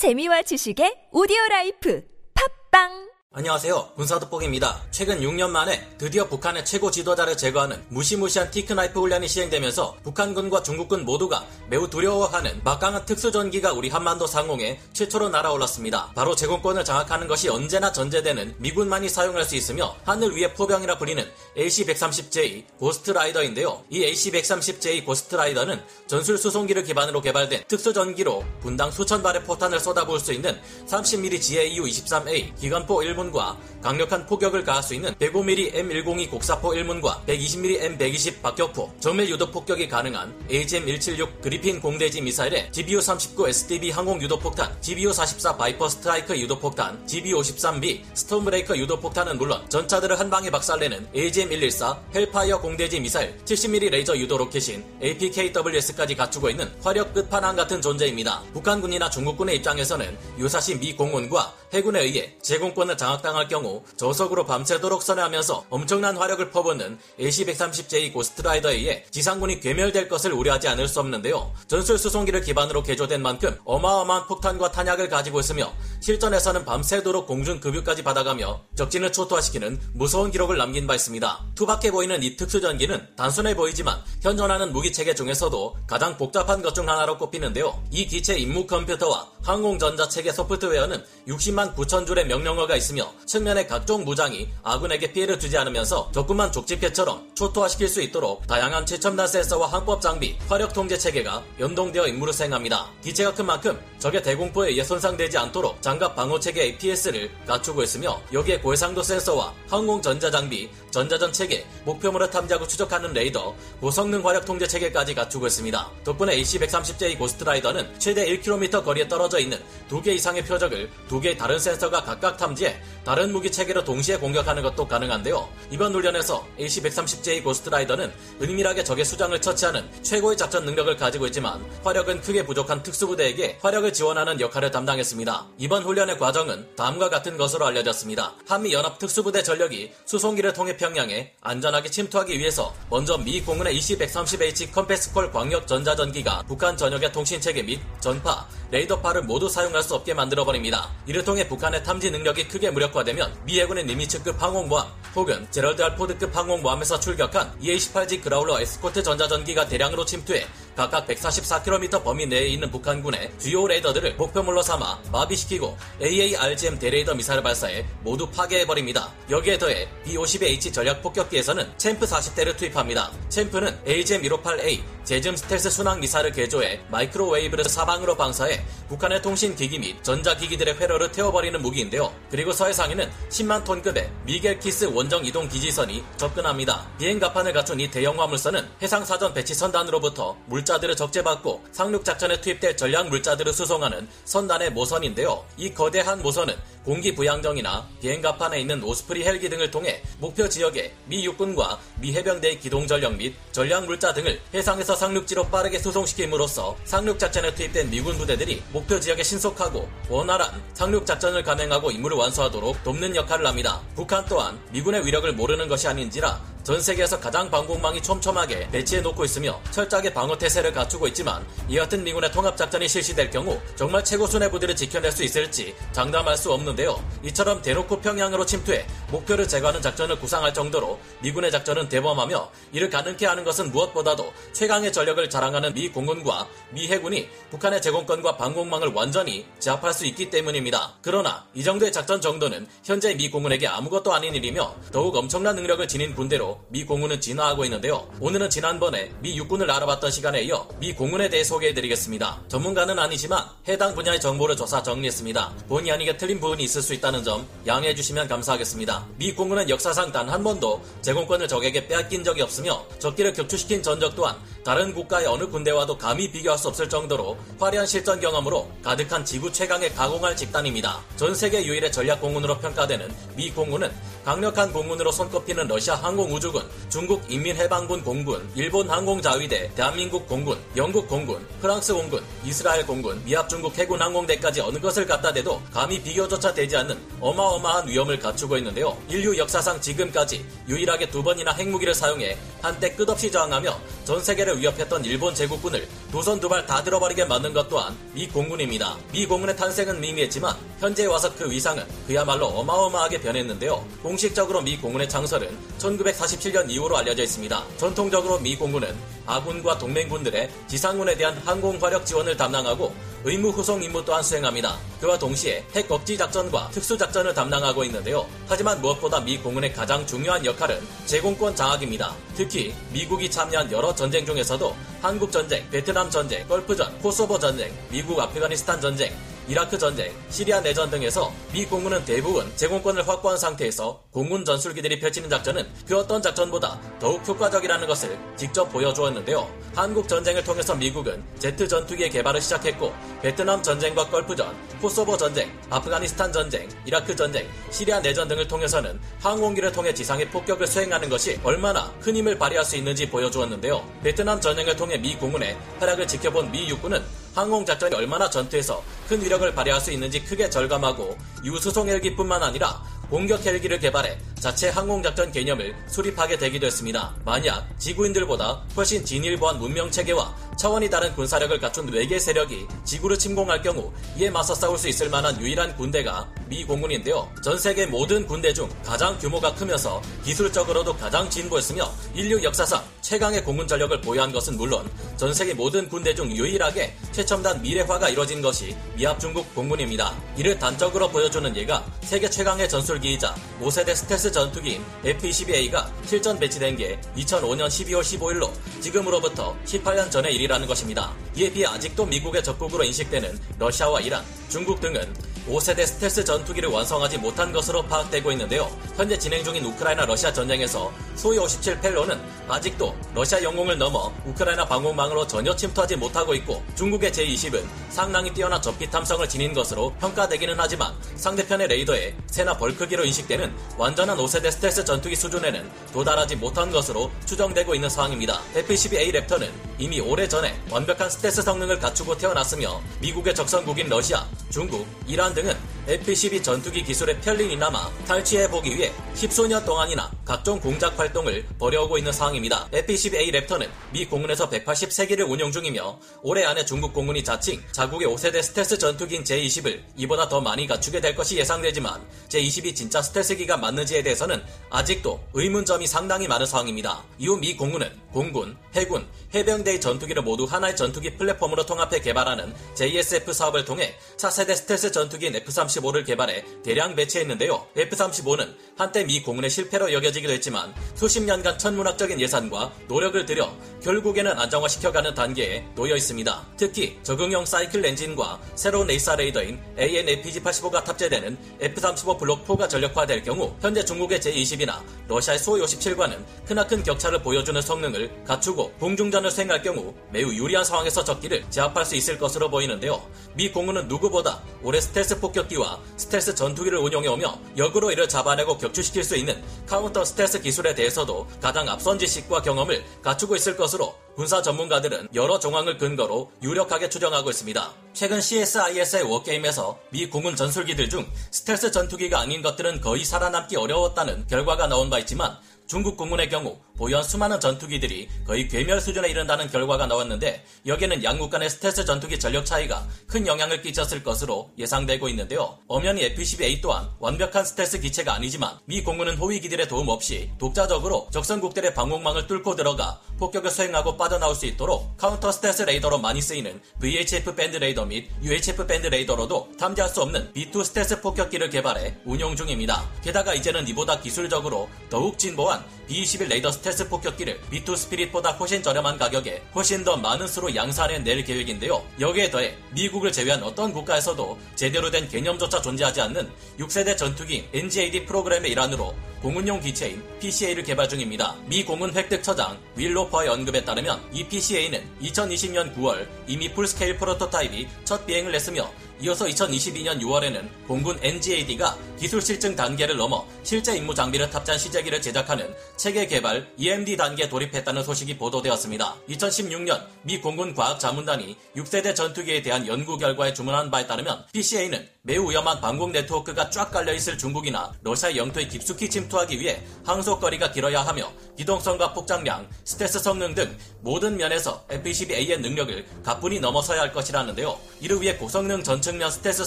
재미와 지식의 오디오 라이프. 팟빵 안녕하세요. 군사도폭입니다. 최근 6년 만에 드디어 북한의 최고 지도자를 제거하는 무시무시한 Teak Knife 훈련이 시행되면서 북한군과 중국군 모두가 매우 두려워하는 막강한 특수전기가 우리 한반도 상공에 최초로 날아올랐습니다. 바로 제공권을 장악하는 것이 언제나 전제되는 미군만이 사용할 수 있으며 하늘 위의 포병이라 불리는 AC-130J Ghostrider인데요. 이 AC-130J Ghostrider는 전술 수송기를 기반으로 개발된 특수전기로 분당 수천 발의 포탄을 쏟아부을 수 있는 30mm GAU-23A 기관포 1번 1문과 강력한 포격을 가할 수 있는 105mm M102 곡사포 1문과 120mm M120 박격포, 정밀 유도 폭격이 가능한 AGM-176 그리핀 공대지 미사일에 GBU-39 SDB 항공 유도폭탄, GBU-44 바이퍼 스트라이크 유도폭탄, GBU-53B 스톰브레이커 유도폭탄은 물론 전차들을 한 방에 박살내는 AGM-114 헬파이어 공대지 미사일, 70mm 레이저 유도 로켓인 APKWS까지 갖추고 있는 화력 끝판왕 같은 존재입니다. 북한군이나 중국군의 입장에서는 유사시 미 공군과 해군에 의해 제공권을 장악 장악당할 경우 저속으로 밤새도록 선회하면서 엄청난 화력을 퍼붓는 AC-130J 고스트라이더에 의해 지상군이 괴멸될 것을 우려하지 않을 수 없는데요. 전술 수송기를 기반으로 개조된 만큼 어마어마한 폭탄과 탄약을 가지고 있으며 실전에서는 밤새도록 공중 급유까지 받아가며 적진을 초토화시키는 무서운 기록을 남긴 바 있습니다. 투박해 보이는 이 특수전기는 단순해 보이지만 현존하는 무기체계 중에서도 가장 복잡한 것 중 하나로 꼽히는데요. 이 기체 임무 컴퓨터와 항공전자체계 소프트웨어는 60만 9천 줄의 명령어가 있으며 있으며 측면의 각종 무장이 아군에게 피해를 주지 않으면서 적군만 족집게처럼 초토화시킬 수 있도록 다양한 최첨단 센서와 항법 장비, 화력 통제 체계가 연동되어 임무를 수행합니다. 기체가 큰 만큼 적의 대공포에 의해 손상되지 않도록 장갑 방어 체계 APS를 갖추고 있으며 여기에 고해상도 센서와 항공 전자 장비, 전자전 체계, 목표물을 탐지하고 추적하는 레이더, 고성능 화력 통제 체계까지 갖추고 있습니다. 덕분에 AC-130J 고스트라이더는 최대 1km 거리에 떨어져 있는 두 개 이상의 표적을 두 개의 다른 센서가 각각 탐지해 다른 무기 체계로 동시에 공격하는 것도 가능한데요. 이번 훈련에서 AC-130J 고스트라이더는 은밀하게 적의 수장을 처치하는 최고의 작전 능력을 가지고 있지만 화력은 크게 부족한 특수부대에게 화력을 지원하는 역할을 담당했습니다. 이번 훈련의 과정은 다음과 같은 것으로 알려졌습니다. 한미연합 특수부대 전력이 수송기를 통해 평양에 안전하게 침투하기 위해서 먼저 미 공군의 EC-130H 컴패스콜 광역 전자전기가 북한 전역의 통신체계 및 전파, 레이더파를 모두 사용할 수 없게 만들어버립니다. 이를 통해 북한의 탐지 능력이 크게 무력화되면 미 해군의 니미츠급 항공모함 혹은 제럴드 R. 포드급 항공모함에서 출격한 EA-18G 그라울러 에스코트 전자전기가 대량으로 침투해 각각 144km 범위 내에 있는 북한군의 주요 레이더들을 목표물로 삼아 마비시키고 AARGM 대레이더 미사일 발사해 모두 파괴해버립니다. 여기에 더해 B-52H 전략 폭격기에서는 CHAMP 40대를 투입합니다. CHAMP는 AGM-158A JASSM 스텔스 순항 미사일을 개조해 마이크로웨이브를 사방으로 방사해 북한의 통신기기 및 전자기기들의 회로를 태워버리는 무기인데요. 그리고 서해상에는 10만 톤급의 미겔 키스 원정 이동 기지선이 접근합니다. 비행 갑판을 갖춘 이 대형 화물선은 해상사전 배치 선단으로부터 물자 들을 적재받고 상륙작전에 투입될 전략 물자들을 수송하는 선단의 모선인데요. 이 거대한 모선은 공기 부양정이나 비행 갑판에 있는 오스프리 헬기 등을 통해 목표 지역에 미 육군과 미 해병대의 기동 전력 및 전략 물자 등을 해상에서 상륙지로 빠르게 수송시킴으로써 상륙작전에 투입된 미군 부대들이 목표 지역에 신속하고 원활한 상륙작전을 감행하고 임무를 완수하도록 돕는 역할을 합니다. 북한 또한 미군의 위력을 모르는 것이 아닌지라 전 세계에서 가장 방공망이 촘촘하게 배치해 놓고 있으며 철저하게 방어 태세를 갖추고 있지만 이 같은 미군의 통합 작전이 실시될 경우 정말 최고 수뇌부를 지켜낼 수 있을지 장담할 수 없는데요. 이처럼 대놓고 평양으로 침투해 목표를 제거하는 작전을 구상할 정도로 미군의 작전은 대범하며 이를 가능케 하는 것은 무엇보다도 최강의 전력을 자랑하는 미 공군과 미 해군이 북한의 제공권과 방공망을 완전히 제압할 수 있기 때문입니다. 그러나 이 정도의 작전 정도는 현재 미 공군에게 아무것도 아닌 일이며 더욱 엄청난 능력을 지닌 군대로 미 공군은 진화하고 있는데요. 오늘은 지난번에 미 육군을 알아봤던 시간에 이어 미 공군에 대해 소개해드리겠습니다. 전문가는 아니지만 해당 분야의 정보를 조사 정리했습니다. 본의 아니게 틀린 부분이 있을 수 있다는 점 양해해 주시면 감사하겠습니다. 미 공군은 역사상 단 한 번도 제공권을 적에게 빼앗긴 적이 없으며 적기를 격추시킨 전적 또한 다른 국가의 어느 군대와도 감히 비교할 수 없을 정도로 화려한 실전 경험으로 가득한 지구 최강의 가공할 집단입니다. 전 세계 유일의 전략 공군으로 평가되는 미 공군은 강력한 공군으로 손꼽히는 러시아 항공우주군, 중국 인민해방군 공군, 일본 항공자위대, 대한민국 공군, 영국 공군, 프랑스 공군, 이스라엘 공군, 미합 중국 해군 항공대까지 어느 것을 갖다 대도 감히 비교조차 되지 않는 어마어마한 위험을 갖추고 있는데요. 인류 역사상 지금까지 유일하게 두 번이나 핵무기를 사용해 한때 끝없이 저항하며 전 세계를 세계를 위협했던 일본 제국군을 두손두발 다 들어버리게 만든 것 또한 미 공군입니다. 미 공군의 탄생은 미미했지만 현재에 와서 그 위상은 그야말로 어마어마하게 변했는데요. 공식적으로 미 공군의 창설은 1947년 이후로 알려져 있습니다. 전통적으로 미 공군은 아군과 동맹군들의 지상군에 대한 항공 화력 지원을 담당하고 의무 후송 임무 또한 수행합니다. 그와 동시에 핵 억지 작전과 특수 작전을 담당하고 있는데요. 하지만 무엇보다 미 공군의 가장 중요한 역할은 제공권 장악입니다. 특히 미국이 참여한 여러 전쟁 중에서도 한국 전쟁, 베트남 전쟁, 걸프전, 코소보 전쟁, 미국 아프가니스탄 전쟁, 이라크 전쟁, 시리아 내전 등에서 미 공군은 대부분 제공권을 확보한 상태에서 공군 전술기들이 펼치는 작전은 그 어떤 작전보다 더욱 효과적이라는 것을 직접 보여주었는데요. 한국 전쟁을 통해서 미국은 제트 전투기의 개발을 시작했고 베트남 전쟁과 걸프전, 코소보 전쟁, 아프가니스탄 전쟁, 이라크 전쟁, 시리아 내전 등을 통해서는 항공기를 통해 지상에 폭격을 수행하는 것이 얼마나 큰 힘을 발휘할 수 있는지 보여주었는데요. 베트남 전쟁을 통해 미 공군의 활약을 지켜본 미 육군은 항공작전이 얼마나 전투에서 큰 위력을 발휘할 수 있는지 크게 절감하고 유수송 헬기뿐만 아니라 공격 헬기를 개발해 자체 항공작전 개념을 수립하게 되기도 했습니다. 만약 지구인들보다 훨씬 진일보한 문명 체계와 차원이 다른 군사력을 갖춘 외계 세력이 지구를 침공할 경우 이에 맞서 싸울 수 있을 만한 유일한 군대가 미 공군인데요. 전 세계 모든 군대 중 가장 규모가 크면서 기술적으로도 가장 진보했으며 인류 역사상 최강의 공군 전력을 보유한 것은 물론 전 세계 모든 군대 중 유일하게 최첨단 미래화가 이뤄진 것이 미합 중국 공군입니다. 이를 단적으로 보여주는 예가 세계 최강의 전술기이자 5세대 스텔스 전투기인 F-22A가 실전 배치된 게 2005년 12월 15일로 지금으로부터 18년 전의 일이라는 것입니다. 이에 비해 아직도 미국의 적국으로 인식되는 러시아와 이란, 중국 등은 5세대 스텔스 전투기를 완성하지 못한 것으로 파악되고 있는데요. 현재 진행 중인 우크라이나 러시아 전쟁에서 소위 57 펠로는 아직도 러시아 영공을 넘어 우크라이나 방공망으로 전혀 침투하지 못하고 있고 중국의 제-20은 상당히 뛰어난 접기 탐성을 지닌 것으로 평가되기는 하지만 상대편의 레이더에 세나 벌 크기로 인식되는 완전한 5세대 스텔스 전투기 수준에는 도달하지 못한 것으로 추정되고 있는 상황입니다. F-12A 랩터는 이미 오래전에 완벽한 스텔스 성능을 갖추고 태어났으며 미국의 적성국인 러시아, 중국, 이란 등은 F-22 전투기 기술의 편린이나마 탈취해보기 위해 10수년 동안이나 각종 공작 활동을 벌여오고 있는 상황입니다. F-22A 랩터는 미 공군에서 183기를 운용 중이며 올해 안에 중국 공군이 자칭 자국의 5세대 스텔스 전투기인 J-20을 이보다 더 많이 갖추게 될 것이 예상되지만 J-20이 진짜 스텔스기가 맞는지에 대해서는 아직도 의문점이 상당히 많은 상황입니다. 이후 미 공군은 공군, 해군, 해병대의 전투기를 모두 하나의 전투기 플랫폼으로 통합해 개발하는 JSF 사업을 통해 4세대 스텔스 전투기인 F-35를 개발해 대량 배치했는데요. F-35는 한때 미 공군의 실패로 여겨 지기도 했지만 수십 년간 천문학적인 예산과 노력을 들여 결국에는 안정화시켜가는 단계에 놓여 있습니다. 특히 적응형 사이클 엔진과 새로운 AESA 레이더인 AN/APG-85가 탑재되는 F-35 블록 4가 전력화될 경우 현재 중국의 J-20이나 러시아의 Su-57과는 크나큰 격차를 보여주는 성능을 갖추고 공중전을 수행할 경우 매우 유리한 상황에서 적기를 제압할 수 있을 것으로 보이는데요. 미 공군은 누구보다 오래 스텔스 폭격기와 스텔스 전투기를 운용해오며 역으로 이를 잡아내고 격추시킬 수 있는 카운터 스텔스 기술에 대해서도 가장 앞선 지식과 경험을 갖추고 있을 것으로 군사 전문가들은 여러 정황을 근거로 유력하게 추정하고 있습니다. 최근 CSIS의 워게임에서 미 공군 전술기들 중 스텔스 전투기가 아닌 것들은 거의 살아남기 어려웠다는 결과가 나온 바 있지만 중국 공군의 경우 보유한 수많은 전투기들이 거의 괴멸 수준에 이른다는 결과가 나왔는데 여기에는 양국 간의 스텔스 전투기 전력 차이가 큰 영향을 끼쳤을 것으로 예상되고 있는데요. 엄연히 F-22A 또한 완벽한 스텔스 기체가 아니지만 미 공군은 호위기들의 도움 없이 독자적으로 적성국들의 방공망을 뚫고 들어가 폭격을 수행하고 빠져나올 수 있도록 카운터 스텔스 레이더로 많이 쓰이는 VHF 밴드 레이더 및 UHF 밴드 레이더로도 탐지할 수 없는 B2 스텔스 폭격기를 개발해 운용 중입니다. 게다가 이제는 이보다 기술적으로 더욱 진보한 B-21 레이더 스텔스 폭격기를 B2 스피릿보다 훨씬 저렴한 가격에 훨씬 더 많은 수로 양산해 낼 계획인데요. 여기에 더해 미국을 제외한 어떤 국가에서도 제대로 된 개념조차 존재하지 않는 6세대 전투기 NGAD 프로그램의 일환으로 공군용 기체인 PCA를 개발 중입니다. 미 공군 획득처장 윌 로퍼의 언급에 따르면 이 PCA는 2020년 9월 이미 full-scale prototype이 첫 비행을 했으며 이어서 2022년 6월에는 공군 NGAD가 기술 실증 단계를 넘어 실제 임무 장비를 탑재한 시제기를 제작하는 체계 개발 EMD 단계에 돌입했다는 소식이 보도되었습니다. 2016년 미 공군 과학자문단이 6세대 전투기에 대한 연구 결과에 주문한 바에 따르면 PCA는 매우 위험한 방공 네트워크가 쫙 깔려있을 중국이나 러시아 영토에 깊숙이 침투하기 위해 항속거리가 길어야 하며 기동성과 폭장량, 스텔스 성능 등 모든 면에서 F-22A의 능력을 가뿐히 넘어서야 할 것이라는데요. 이를 위해 고성능 전측면 스텔스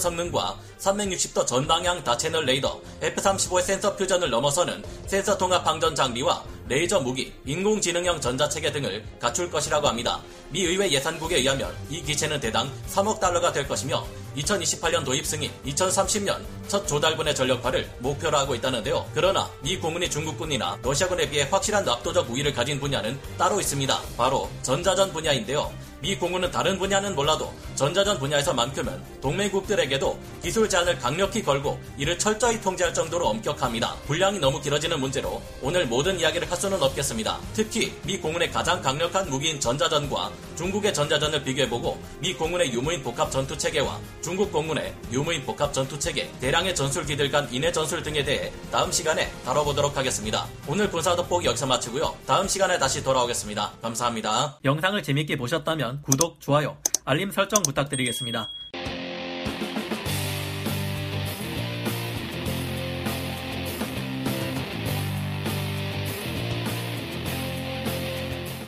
성능과 360도 전방향 다채널 레이더, F-35의 sensor fusion을 넘어서는 센서 통합 항전 장비와 레이저 무기, 인공지능형 전자체계 등을 갖출 것이라고 합니다. 미 의회 예산국에 의하면 이 기체는 대당 3억 달러가 될 것이며 2028년 도입 승인, 2030년 첫 조달분의 전력화를 목표로 하고 있다는데요. 그러나 미 공군이 중국군이나 러시아군에 비해 확실한 압도적 우위를 가진 분야는 따로 있습니다. 바로 전자전 분야인데요. 미 공군은 다른 분야는 몰라도 전자전 분야에서만큼은 동맹국들에게도 기술 제한을 강력히 걸고 이를 철저히 통제할 정도로 엄격합니다. 분량이 너무 길어지는 문제로 오늘 모든 이야기를 할 수는 없겠습니다. 특히 미 공군의 가장 강력한 무기인 전자전과 중국의 전자전을 비교해보고 미 공군의 유무인 복합 전투 체계와 중국 공군의 유무인 복합 전투 체계, 대량의 전술기들 간 인해 전술 등에 대해 다음 시간에 다뤄보도록 하겠습니다. 오늘 군사 돋보기 여기서 마치고요. 다음 시간에 다시 돌아오겠습니다. 감사합니다. 영상을 재밌게 보셨다면 구독, 좋아요, 알림 설정 부탁드리겠습니다.